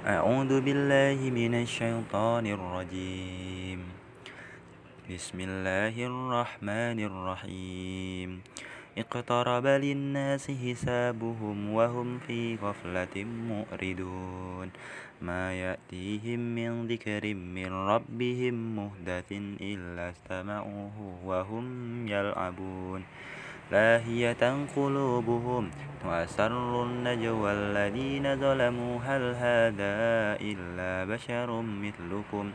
أعوذ بالله من الشيطان الرجيم. بسم الله الرحمن الرحيم. اقترب للناس حسابهم وهم في غفلة مؤردون ما يأتيهم من ذكر من ربهم مهدث إلا استمعوه وهم يلعبون. لاهية قلوبهم وأسروا النجوى الذين ظلموا هل هذا إلا بشر مثلكم؟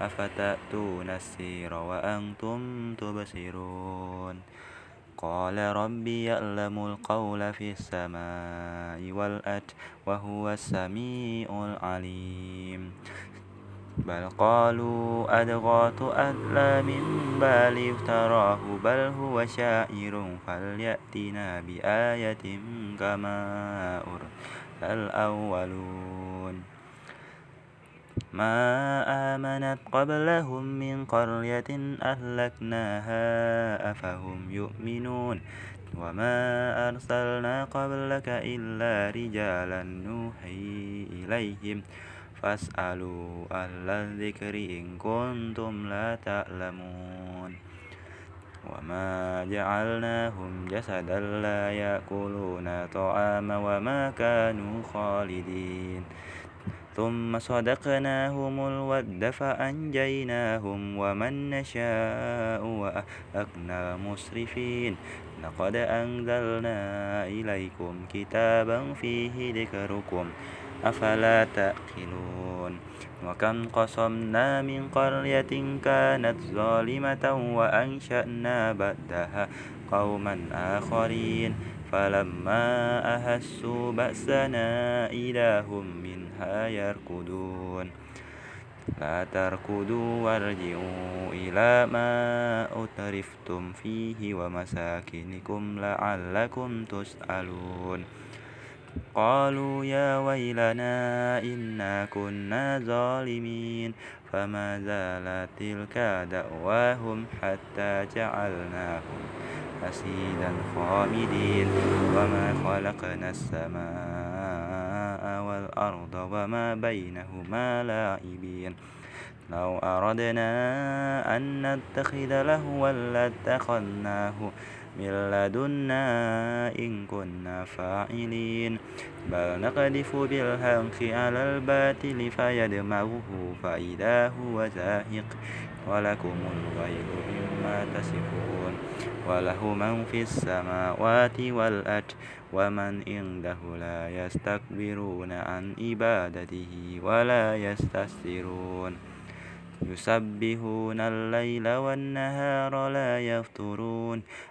أفتأتون السير وأنتم تبصرون؟ قال ربي يعلم القول في السماء والأرض وهو السميع العليم. بل قالوا أضغاث أحلام بل افتراه بل هو شاعر فليأتنا بآية كما أرسل الأولون ما آمنت قبلهم من قرية أهلكناها أفهم يؤمنون وما أرسلنا قبلك إلا رجالا نوحي إليهم فاسألوا أهل الذكر إن كنتم لا تعلمون. وما جعلناهم جسدا لا يأكلون طعام وما كانوا خالدين. ثم صدقناهم الود فأنجيناهم ومن نشاء وأهلكنا المسرفين. لقد أنزلنا إليكم كتابا فيه ذكركم. أفلا تأكلون؟ وكم قصمنا من قرية كانت ظالمة وأنشأنا بعدها قوما آخرين. فلما أحسوا بأسنا إذا هم منها يركضون. لا تركضوا وارجعوا إلى ما أترفتم فيه ومساكنكم لعلكم تسألون. قالوا يا ويلنا إنا كنا ظالمين فما زالت تلك دعواهم حتى جعلناهم حسيدا خامدين. وما خلقنا السماء والأرض وما بينهما لاعبين. لو أردنا أن نتخذ لهوا لاتخذناه من لدنا إن كنا فاعلين. بل نقذف بالحق على الباطل فيدمغه فإذا هو زاهق. ولكم الويل مما تصفون. وله من في السماوات والأرض ومن عنده لا يستكبرون عن عبادته ولا يستكثرون يسبحون الليل والنهار لا يفترون.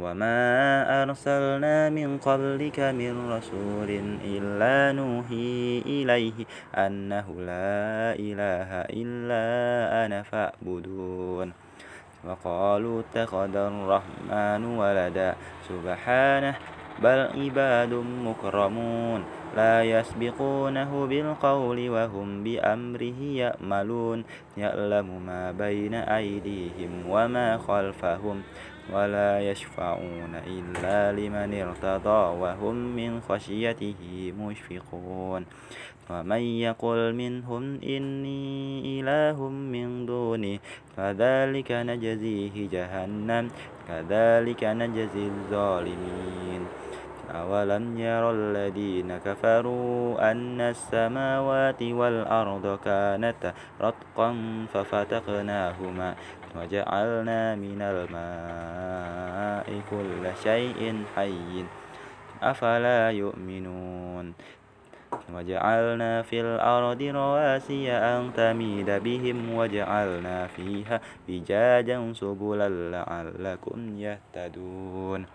وما أرسلنا من قبلك من رسول إلا نوحي إليه أنه لا إله إلا أنا فاعبدون. وقالوا اتخذ الرحمن ولدا. سبحانه بل عباد مكرمون. لا يسبقونه بالقول وهم بأمره يأملون. يعلم ما بين أيديهم وما خلفهم. ولا يشفعون إلا لمن ارتضى وهم من خشيته مشفقون. ومن يقل منهم إني إله من دونه فذلك نجزيه جهنم كذلك نجزي الظالمين. أولم ير الذين كفروا أن السماوات والأرض كانتا رتقا ففتقناهما. وجعلنا من الماء كل شيء حي. أفلا يؤمنون؟ وجعلنا في الأرض رواسي أن تميد بهم. وجعلنا فيها فجاجا سبلا لعلكم يهتدون.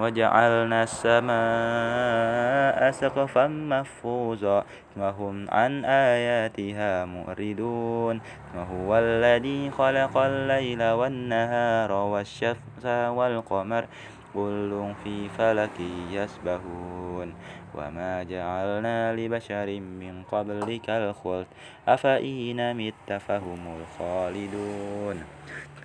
وجعلنا السماء سقفا محفوظا وهم عن آياتها مؤردون وهو الذي خلق الليل والنهار والشمس والقمر كل في فلك يسبحون وما جعلنا لبشر من قبلك الخلد أفإن مت فهم الخالدون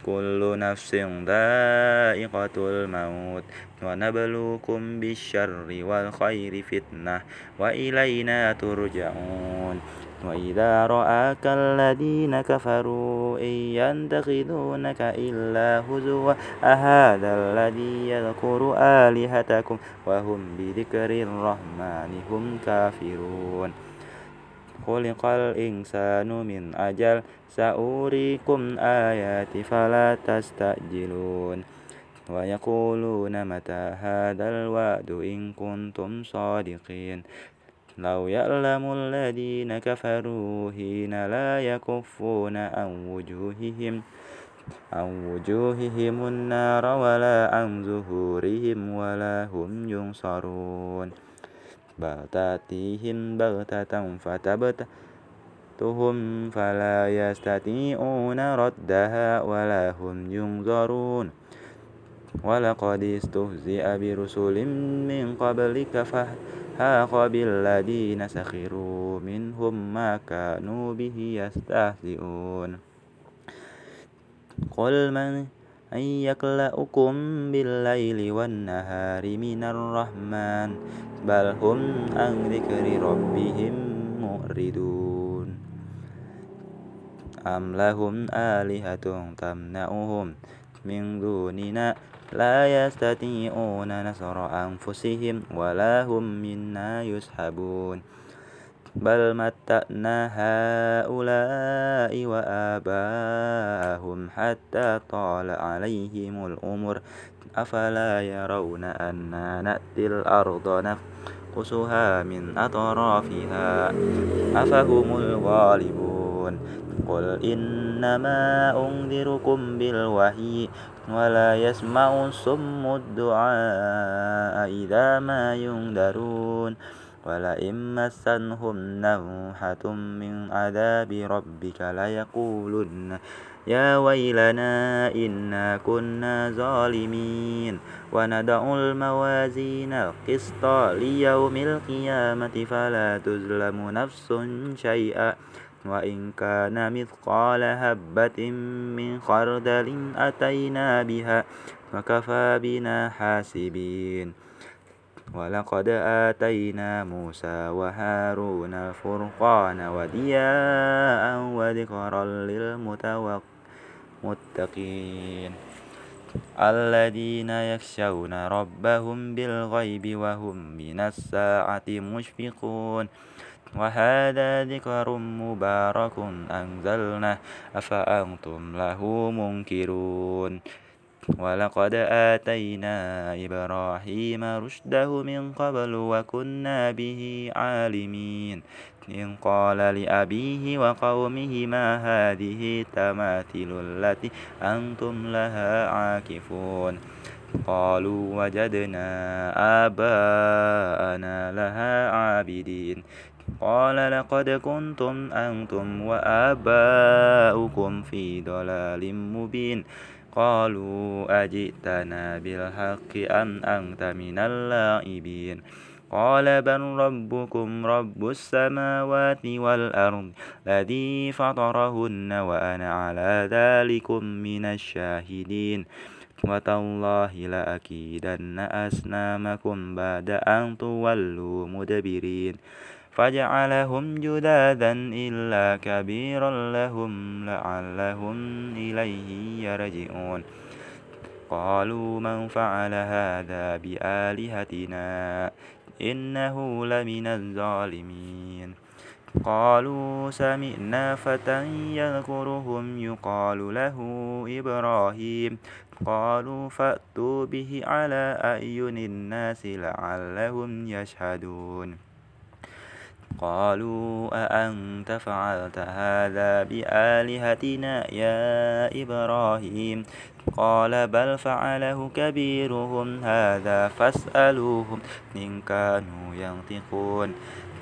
كل نفس ذائقة الموت ونبلوكم بالشر والخير فتنة وإلينا ترجعون. وإذا رآك الذين كفروا إن ينتخذونك إلا هزوا أهذا الذي يذكر آلهتكم؟ وهم بذكر الرحمن هم كافرون. خلق الإنسان من أجل سأريكم آيات فلا تستعجلون ويقولون متى هذا الوعد إن كنتم صادقين لو يعلم الذين كفروا حين لا يكفون عن وجوههم عن وجوههم النار ولا عن ظهورهم ولا هم ينصرون بل تأتيهم بغتة فتبتهم فلا يستطيعون ردها ولا هم ينظرون ولقد استهزئ برسل من قبلك فحاق بالذين سخروا منهم ما كانوا به يستهزئون قل من أن يكلأكم بالليل والنهار من الرحمن بل هم عن ذكر ربهم مؤردون أم لهم آلهة تمنعهم من دوننا؟ لا يستطيعون نصر أنفسهم ولا هم منا يسحبون. بل متأنا هؤلاء وآباءهم حتى طال عليهم الأمر أفلا يرون أنا نأتي الأرض نفقسها من أطرافها أفهم الغالبون قل إنما أنذركم بالوحي ولا يسمع الصم الدعاء إذا ما ينذرون ولئن مسنهم نفحة من عذاب ربك ليقولن يا ويلنا إنا كنا ظالمين. وندع الموازين القسط ليوم القيامة فلا تظلم نفس شيئا. وإن كان مثقال هبة من خردل أتينا بها وكفى بنا حاسبين. ولقد آتينا موسى وهارون الفرقان ودياء وذكرا للمتقين الذين يخشون ربهم بالغيب وهم من الساعة مشفقون. وهذا ذكر مبارك أنزلناه. أفأنتم له منكرون؟ ولقد آتينا إبراهيم رشده من قبل وكنا به عالمين. إن قال لأبيه وقومه ما هذه التماثيل التي أنتم لها عاكفون؟ قالوا وجدنا آباءنا لها عابدين. قال لقد كنتم أنتم وآباؤكم في ضلال مبين. قالوا أجئتنا بالحق أم أنت من اللاعبين قال بل ربكم رب السماوات والأرض الذي فطرهن وأنا على ذلكم من الشاهدين. وتالله لأكيدن أسنامكم بعد أن تولوا مدبرين. فجعلهم جدادا إلا كبيرا لهم لعلهم إليه يرجعون. قالوا من فعل هذا بآلهتنا؟ إنه لمن الظالمين. قالوا سمعنا فتى يذكرهم يقال له إبراهيم. قالوا فأتوا به على أعين الناس لعلهم يشهدون. قالوا أأنت فعلت هذا بآلهتنا يا إبراهيم؟ قال بل فعله كبيرهم هذا فاسألوهم إن كانوا ينطقون.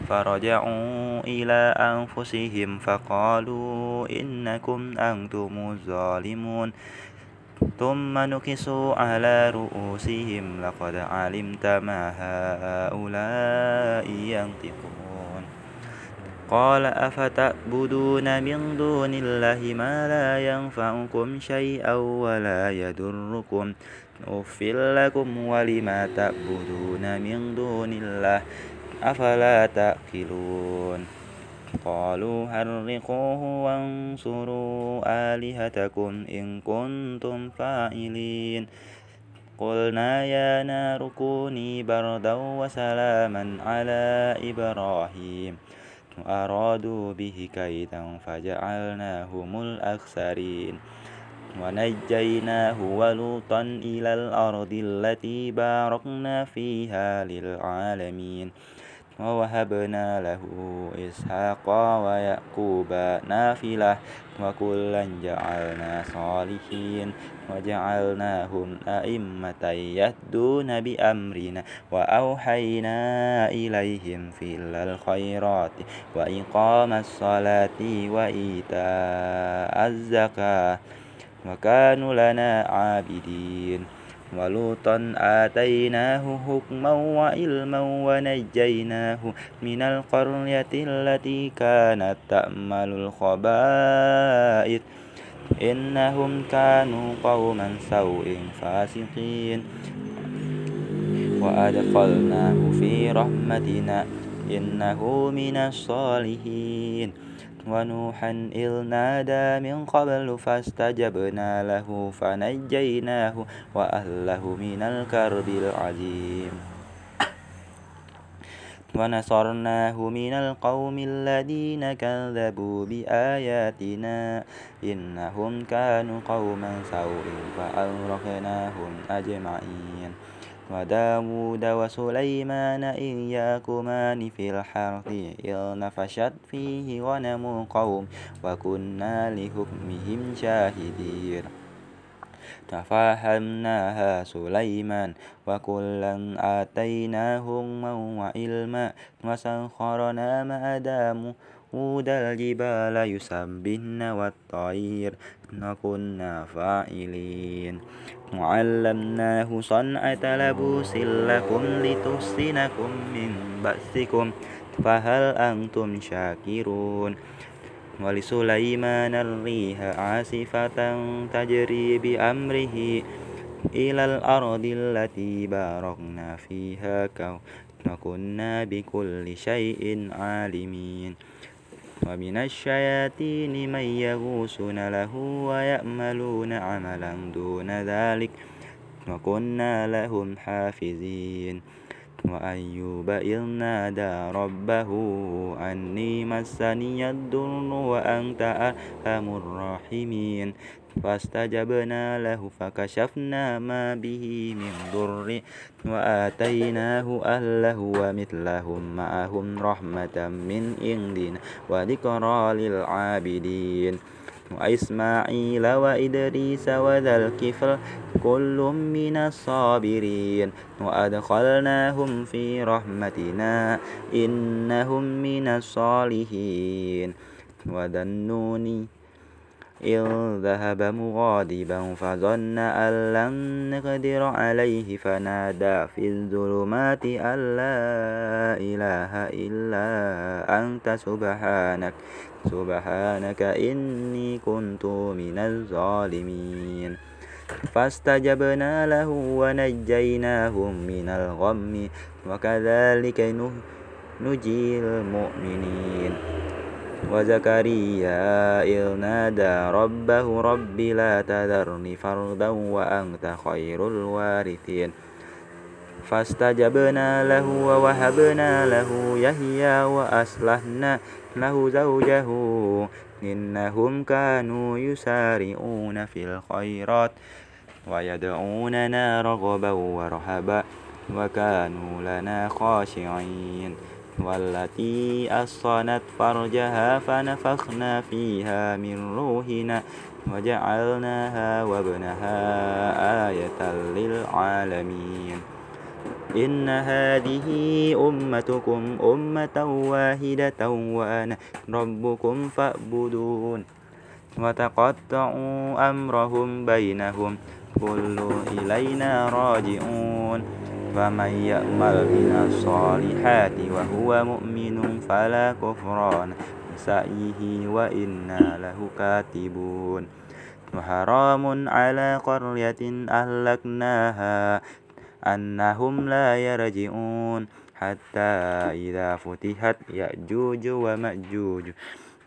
فرجعوا إلى أنفسهم فقالوا إنكم أنتم الظالمون. ثم نكسوا على رؤوسهم لقد علمت ما هؤلاء ينطقون. قال أفتعبدون من دون الله ما لا ينفعكم شيئا ولا يضركم أف لكم ولما تعبدون من دون الله أفلا تأكلون قالوا حرقوه وانصروا آلهتكم إن كنتم فاعلين قلنا يا نار كوني بردا وسلاما على إبراهيم وأرادوا به كيدا فجعلناهم الأخسرين. ونجيناه ولوطا إلى الأرض التي باركنا فيها للعالمين. ووهبنا له إسحاق ويعقوب نافلة وكلا جعلنا صالحين وجعلناهم أئمة يهدون بأمرنا وأوحينا إليهم في الخيرات وإقام الصلاة وإيتاء الزكاة وكانوا لنا عابدين ولوطا آتيناه حكما وعلما ونجيناه من القرية التي كانت تأمل الخبائث. إنهم كانوا قوما سوء فاسقين. وأدخلناه في رحمتنا إنه من الصالحين. ونوحا إذ نادى من قبل فاستجبنا له فنجيناه وأهله من الكرب العظيم. ونصرناه من القوم الذين كذبوا بآياتنا إنهم كانوا قوما سوء فأغرقناهم أجمعين. وداود وسليمان إذ ياكمان في الحرث إذ نفشت فيه غنم قوم وكنا لحكمهم شاهدين. تفاهمناها سليمان وكلا آتيناه وعلما وسخرنا مع داود الجبال يسبحن والطير وكنا فاعلين وعلمناه صنعة لبوس لكم لتحسنكم من بأسكم فهل أنتم شاكرون ولسليمان الريح عاصفة تجري بأمره إلى الأرض التي باركنا فيها وكنا بكل شيء عالمين ومن الشياطين من يغوصون له ويأملون عملا دون ذلك وكنا لهم حافظين وأيوب إذ نادى ربه أني مسني الضر وأنت أرحم الراحمين. فاستجبنا له فكشفنا ما به من ضر وآتيناه أهله ومثلهم معهم رحمة من عندنا وذكرى للعابدين وإسماعيل وإدريس وذا الكفر كل من الصابرين وأدخلناهم في رحمتنا إنهم من الصالحين وذا النون إذ ذهب مغاضبا فظن أن لن نقدر عليه فنادى في الظلمات أن لا إله إلا أنت سبحانك سبحانك إني كنت من الظالمين. فاستجبنا له ونجيناه من الغم وكذلك نجي المؤمنين. وزكريا إذ نادى ربه رب لا تذرني فردا وأنت خير الوارثين. فاستجبنا له ووهبنا له يحيى وأصلحنا له زوجه. إنهم كانوا يسارعون في الخيرات ويدعوننا رغبا ورهبا وكانوا لنا خاشعين. والتي أصنت فرجها فنفخنا فيها من روحنا وجعلناها وابنها آية للعالمين. إن هذه أمتكم أمة واحدة وأنا ربكم فاعبدون وتقطعوا أمرهم بينهم. كل إلينا راجعون. فمن يأمل من الصالحات وهو مؤمن فلا كفران سعيه وإنا له كاتبون وحرام على قرية أهلكناها أنهم لا يرجعون حتى إذا فتحت يأجوج ومأجوج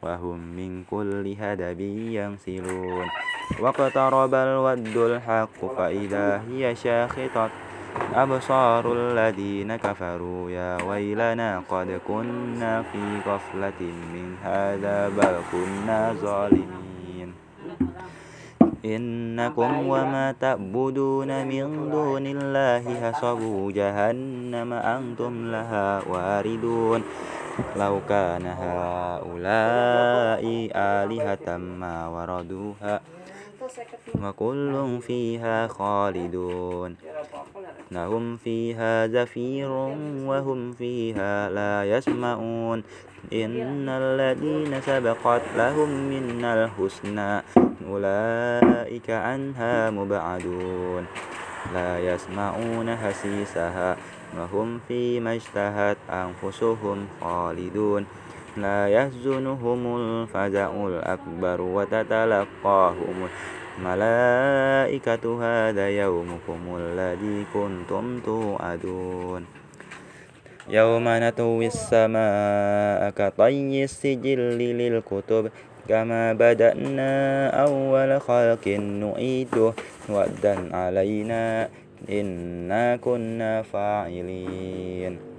وهم من كل هدب ينسلون واقترب الود الحق فإذا هي شاخطة أبصار الذين كفروا يا ويلنا قد كنا في غفلة من هذا بل كنا ظالمين. إنكم وما تعبدون من دون الله حسبوا جهنم أنتم لها واردون. لو كان هؤلاء آلهة ما وردوها وكل فيها خالدون. لهم فيها زفير وهم فيها لا يسمعون. إن الذين سبقت لهم منا الحسنى أولئك عنها مبعدون. لا يسمعون حسيسها وهم فيما اشتهت أنفسهم خالدون. لا يحزنهم الفزع الأكبر وتتلقاهم الملائكة هذا يومكم الذي كنتم توعدون. يوم نطوي السماء كطي السجل للكتب كما بدأنا أول خلق نعيده. ودا علينا إنا كنا فاعلين.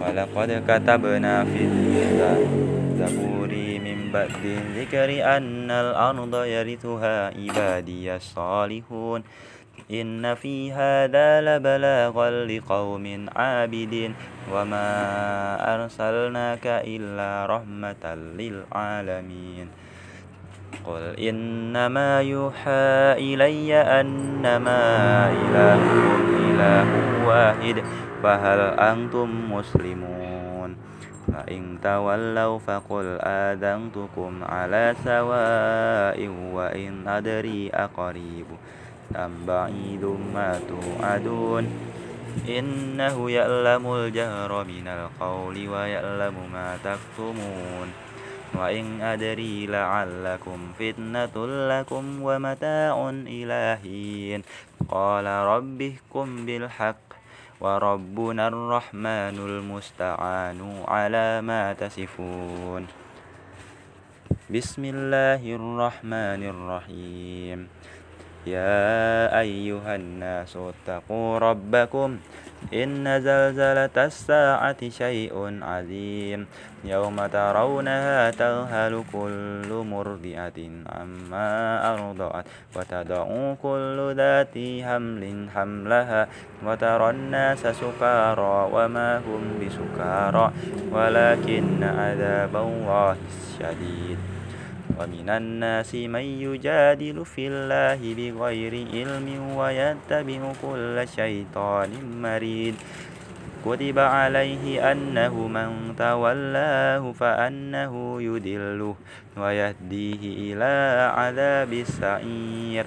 ولقد كتبنا في الزبور من بعد الذكر أن الأرض يرثها عبادي الصالحون إن في هذا لبلاغا لقوم عابدين وما أرسلناك إلا رحمة للعالمين قل إنما يوحى إلي أنما إلهكم إله واحد فهل أنتم مسلمون؟ فإن تولوا فقل آذنتكم على سواء وإن أدري أقريب أم بعيد ما توعدون. إنه يعلم الجهر من القول ويعلم ما تكتمون. وإن أدري لعلكم فتنة لكم ومتاع إلى حين. قال رب بالحق وربنا الرحمن المستعان على ما تصفون. بسم الله الرحمن الرحيم. يا أيها الناس اتقوا ربكم إن زلزلة الساعة شيء عظيم يوم ترونها تذهل كل مرضئة عما أرضعت وتدعو كل ذات حمل حملها وترى الناس سكارى وما هم بسكارى ولكن عذاب الله شديد. ومن الناس من يجادل في الله بغير علم ويتبع كل شيطان مريد. كتب عليه أنه من تولاه فأنه يدله ويهديه إلى عذاب السعير.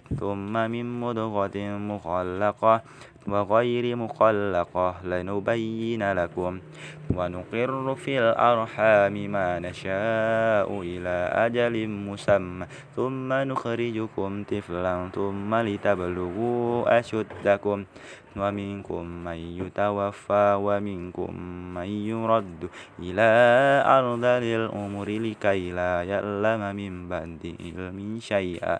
ثم من مضغة مخلقة وغير مخلقة لنبين لكم ونقر في الأرحام ما نشاء إلى أجل مسمى ثم نخرجكم طفلا ثم لتبلغوا أشدكم ومنكم من يتوفى ومنكم من يرد إلى أرض الأمور لكي لا يعلم من بعد علم شيئا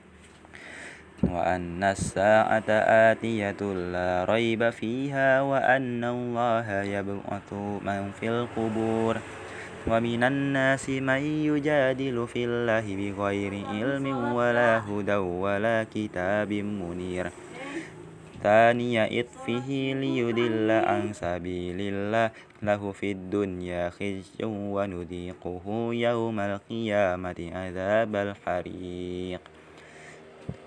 وأن الساعة آتية لا ريب فيها وأن الله يبعث من في القبور. ومن الناس من يجادل في الله بغير علم ولا هدى ولا كتاب منير. ثاني إطفه ليدل عن سبيل الله. له في الدنيا خزي ونذيقه يوم القيامة عذاب الحريق.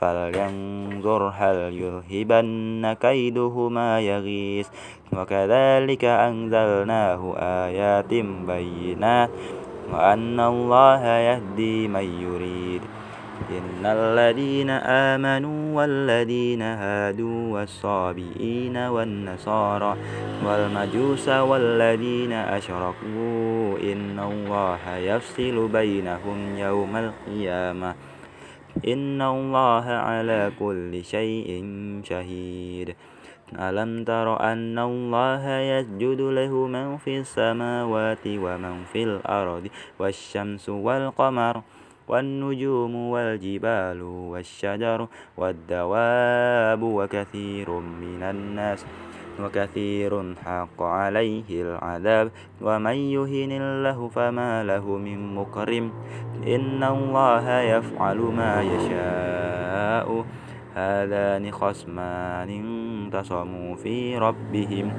فلينظر هل يذهبن كيده ما يغيث. وكذلك أنزلناه آيات بينات وأن الله يهدي من يريد. إن الذين آمنوا والذين هادوا والصابئين والنصارى والمجوس والذين أشركوا إن الله يفصل بينهم يوم القيامة. إن الله على كل شيء شهيد. ألم تر أن الله يسجد له من في السماوات ومن في الأرض والشمس والقمر والنجوم والجبال والشجر والدواب وكثير من الناس وكثير حق عليه العذاب ومن يهن الله فما له من مكرم إن الله يفعل ما يشاء. هذان خصمان انتصموا في ربهم.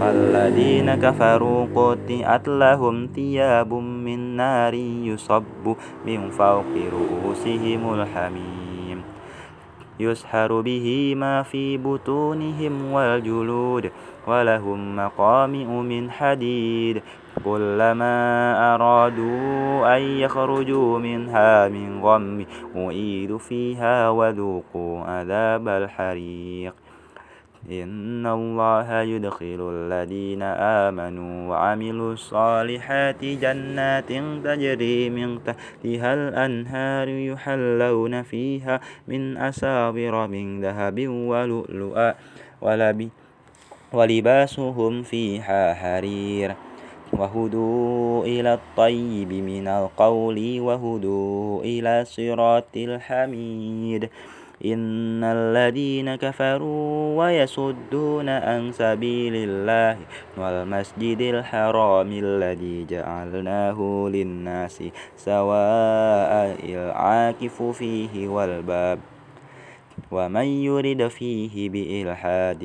فالذين كفروا قطعت لهم ثياب من نار يصب من فوق رؤوسهم الحميم. يسحر به ما في بطونهم والجلود ولهم مقامع من حديد. كلما أرادوا أن يخرجوا منها من غم أعيدوا فيها وذوقوا عذاب الحريق. إن الله يدخل الذين آمنوا وعملوا الصالحات جنات تجري من تحتها الأنهار يحلون فيها من أساور من ذهب ولؤلؤا ولباسهم فيها حرير وهدوا إلى الطيب من القول وهدوا إلى صراط الحميد إن الذين كفروا ويصدون عن سبيل الله والمسجد الحرام الذي جعلناه للناس سواء العاكف فيه والباب ومن يرد فيه بإلحاد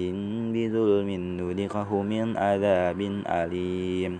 بظلم نذقه من عذاب أليم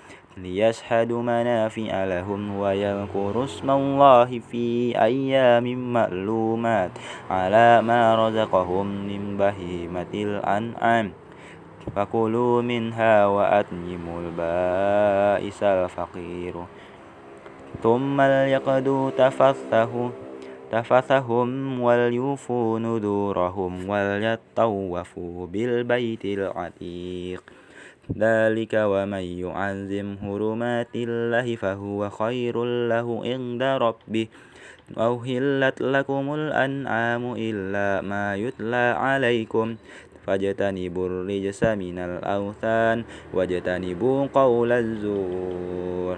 ليشهدوا منافع لهم ويذكروا اسم الله في أيام معلومات على ما رزقهم من بهيمة الأنعام. فكلوا منها وأطعموا البائس الفقير. ثم ليقضوا تفثه تفثهم وليوفوا نذورهم وليطوفوا بالبيت العتيق. ذلك ومن يعظم حرمات الله فهو خير له عند ربه. أوهلت لكم الأنعام إلا ما يتلى عليكم. فاجتنبوا الرجس من الأوثان واجتنبوا قول الزور.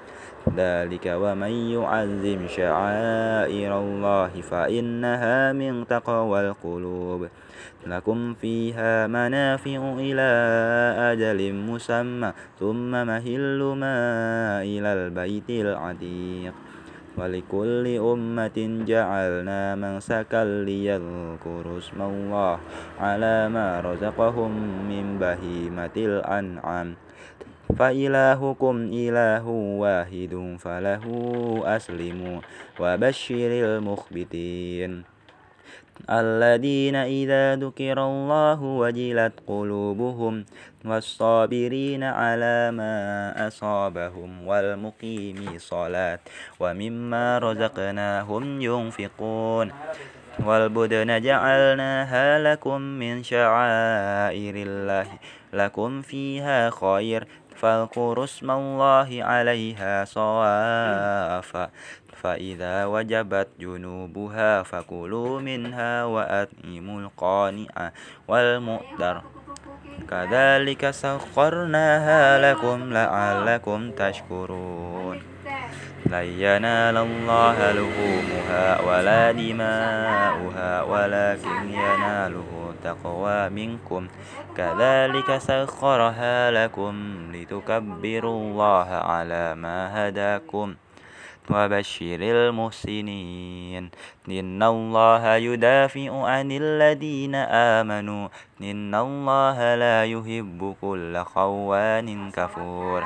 ذلك ومن يعظم شعائر الله فإنها من تقوى القلوب. لكم فيها منافع إلى أجل مسمى ثم مهل ما إلى البيت العتيق. ولكل أمة جعلنا منسكا ليذكروا اسم الله على ما رزقهم من بهيمة الأنعام. فإلهكم إله واحد فله أسلموا وبشر المخبتين. الذين إذا ذكر الله وجلت قلوبهم والصابرين على ما أصابهم والمقيم صلاة ومما رزقناهم ينفقون. والبدن جعلناها لكم من شعائر الله لكم فيها خير فاذكروا اسم الله عليها صوافا فإذا وجبت جنوبها فكلوا منها وأطعموا القانع والمؤتر. كذلك سخرناها لكم لعلكم تشكرون. لن ينال الله لحومها ولا دماؤها ولكن يناله التقوى منكم. كذلك سخرها لكم لتكبروا الله على ما هداكم. وبشر المحسنين. إن الله يدافع عن الذين آمنوا. إن الله لا يحب كل خوان كفور.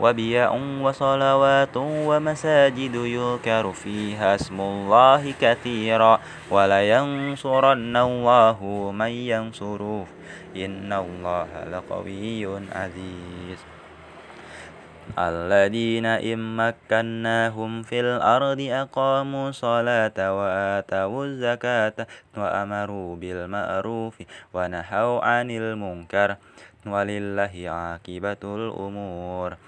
وبيع وصلوات ومساجد يذكر فيها اسم الله كثيرا. ولينصرن الله من ينصره. إن الله لقوي عزيز. الذين إن مكناهم في الأرض أقاموا الصلاة وآتوا الزكاة وأمروا بالمعروف ونهوا عن المنكر. ولله عاقبة الأمور.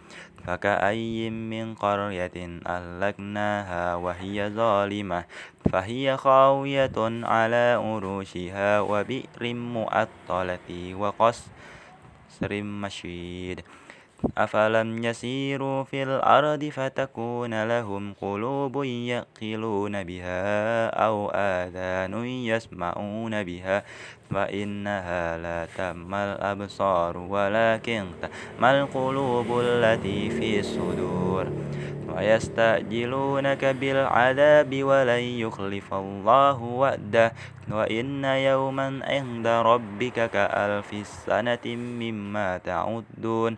فكأي من قرية أهلكناها وهي ظالمة فهي خاوية على عروشها وبئر مؤطلة وقصر مشيد. أفلم يسيروا في الأرض فتكون لهم قلوب يقلون بها أو آذان يسمعون بها فإنها لا تم الأبصار ولكن تم القلوب التي في الصدور. ويستعجلونك بالعذاب ولن يخلف الله وعده. وإن يوما عند ربك كألف سنة مما تعدون.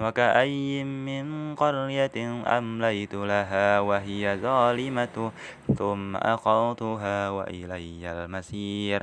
وكأي من قرية أمليت لها وهي ظالمة. ثم أخذتها وإلي المسير.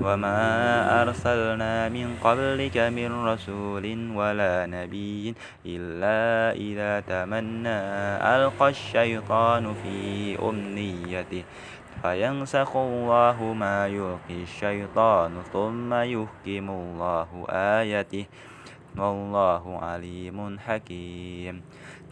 وما أرسلنا من قبلك من رسول ولا نبي إلا إذا تمنى ألقى الشيطان في أمنيته فينسخ الله ما يلقي الشيطان ثم يحكم الله آياته والله عليم حكيم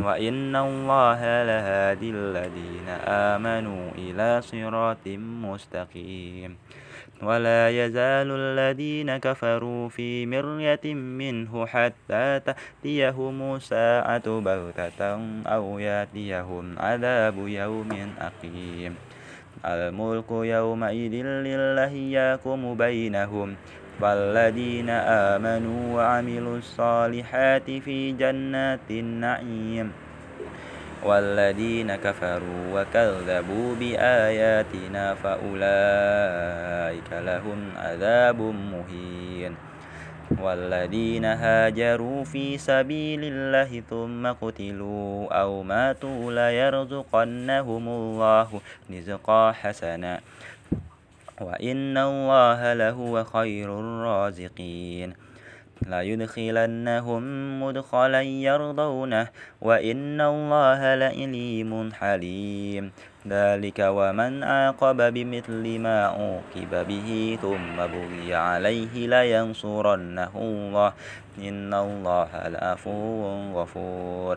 وإن الله لهادي الذين آمنوا إلى صراط مستقيم. ولا يزال الذين كفروا في مرية منه حتى تأتيهم ساعة بغتة أو يأتيهم عذاب يوم أقيم. الملك يومئذ لله يحكم بينهم. فالذين آمنوا وعملوا الصالحات في جنات النعيم والذين كفروا وكذبوا بآياتنا فأولئك لهم عذاب مهين والذين هاجروا في سبيل الله ثم قتلوا أو ماتوا ليرزقنهم الله رزقا حسنا وإن الله لهو خير الرازقين ليدخلنهم مدخلا يرضونه وإن الله لإليم حليم ذلك ومن عاقب بمثل ما عوقب به ثم بغي عليه لينصرنه الله إن الله لعفو غفور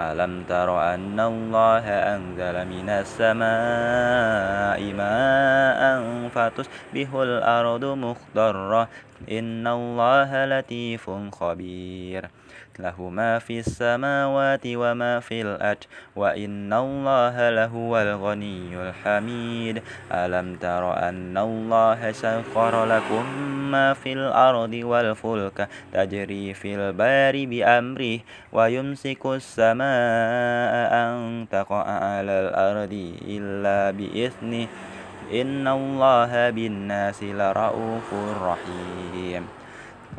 ألم تر أن الله أنزل من السماء ماء فتصبح الأرض مخضرة؟ إن الله لطيف خبير. له ما في السماوات وما في الأرض وإن الله لهو الغني الحميد. ألم تر أن الله سخر لكم ما في الأرض والفلك تجري في البار بأمره ويمسك السماء أن تقع على الأرض إلا بإذنه. إن الله بالناس لرؤوف رحيم.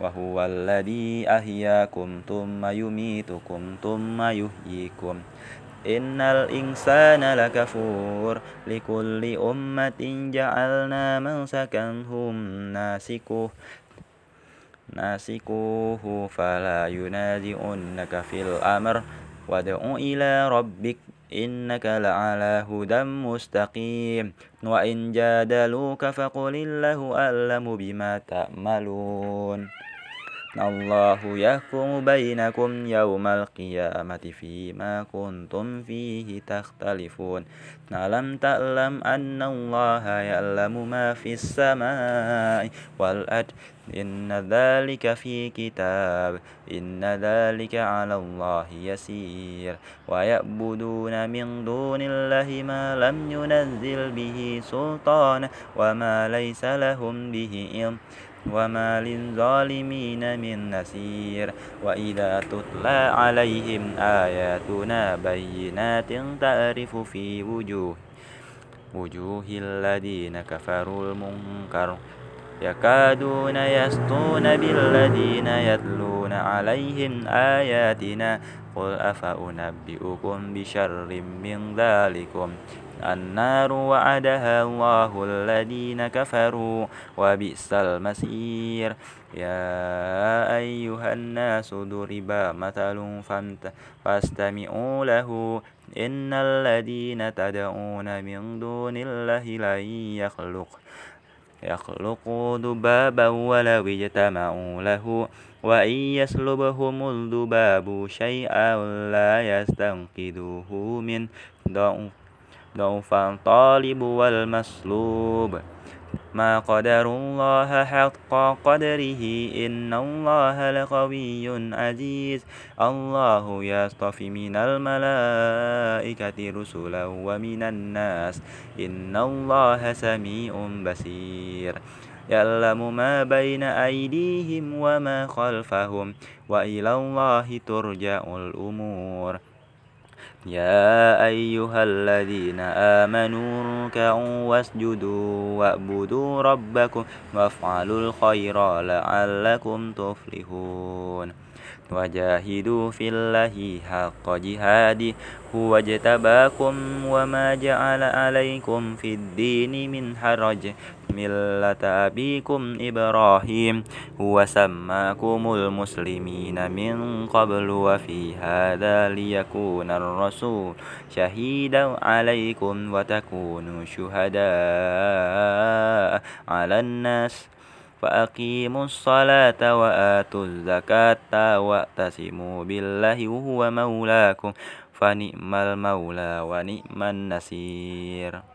وهو الذي أحياكم ثم يميتكم ثم يحييكم. إن الإنسان لكفور لكل أمة جعلنا منسكا هم ناسكوه ناسكوه فلا ينازعنك في الأمر. وادع إلى ربك إنك لعلى هدى مستقيم. وإن جادلوك فقل الله أعلم بما تأملون الله يحكم بينكم يوم القيامة فيما كنتم فيه تختلفون. ألم تعلم أن الله يعلم ما في السماء والأرض؟ إن ذلك في كتاب إن ذلك على الله يسير. ويعبدون من دون الله ما لم ينزل به سلطان وما ليس لهم به علم وما للظالمين من نسير. وإذا تتلى عليهم آياتنا بينات تعرف في وجوه وجوه الذين كفروا المنكر يكادون يسطون بالذين يتلون عليهم آياتنا قل أفأنبئكم بشر من ذلكم النار وعدها الله الذين كفروا وبئس المسير يا أيها الناس ضرب مثل فاستمعوا له إن الذين تدعون من دون الله لن يخلق يخلقوا ذبابا ولو اجتمعوا له وإن يسلبهم الذباب شيئا لا يستنقذوه من ضعف الطالب والمسلوب. ما قدر الله حق قدره إن الله لقوي عزيز. الله يصطفي من الملائكة رسلا ومن الناس. إن الله سميع بصير. يعلم ما بين أيديهم وما خلفهم. وإلى الله ترجع الأمور. يا أيها الذين آمنوا اركعوا واسجدوا واعبدوا ربكم وافعلوا الخير لعلكم تفلحون وجاهدوا في الله حق جهاده هو اجتباكم وما جعل عليكم في الدين من حرج. ملة أبيكم إبراهيم هو سماكم المسلمين من قبل وفي هذا ليكون الرسول شهيدا عليكم وتكونوا شهداء على الناس. فأقيموا الصلاة وآتوا الزكاة واعتصموا بالله وهو مولاكم فنعم المولى ونعم النصير.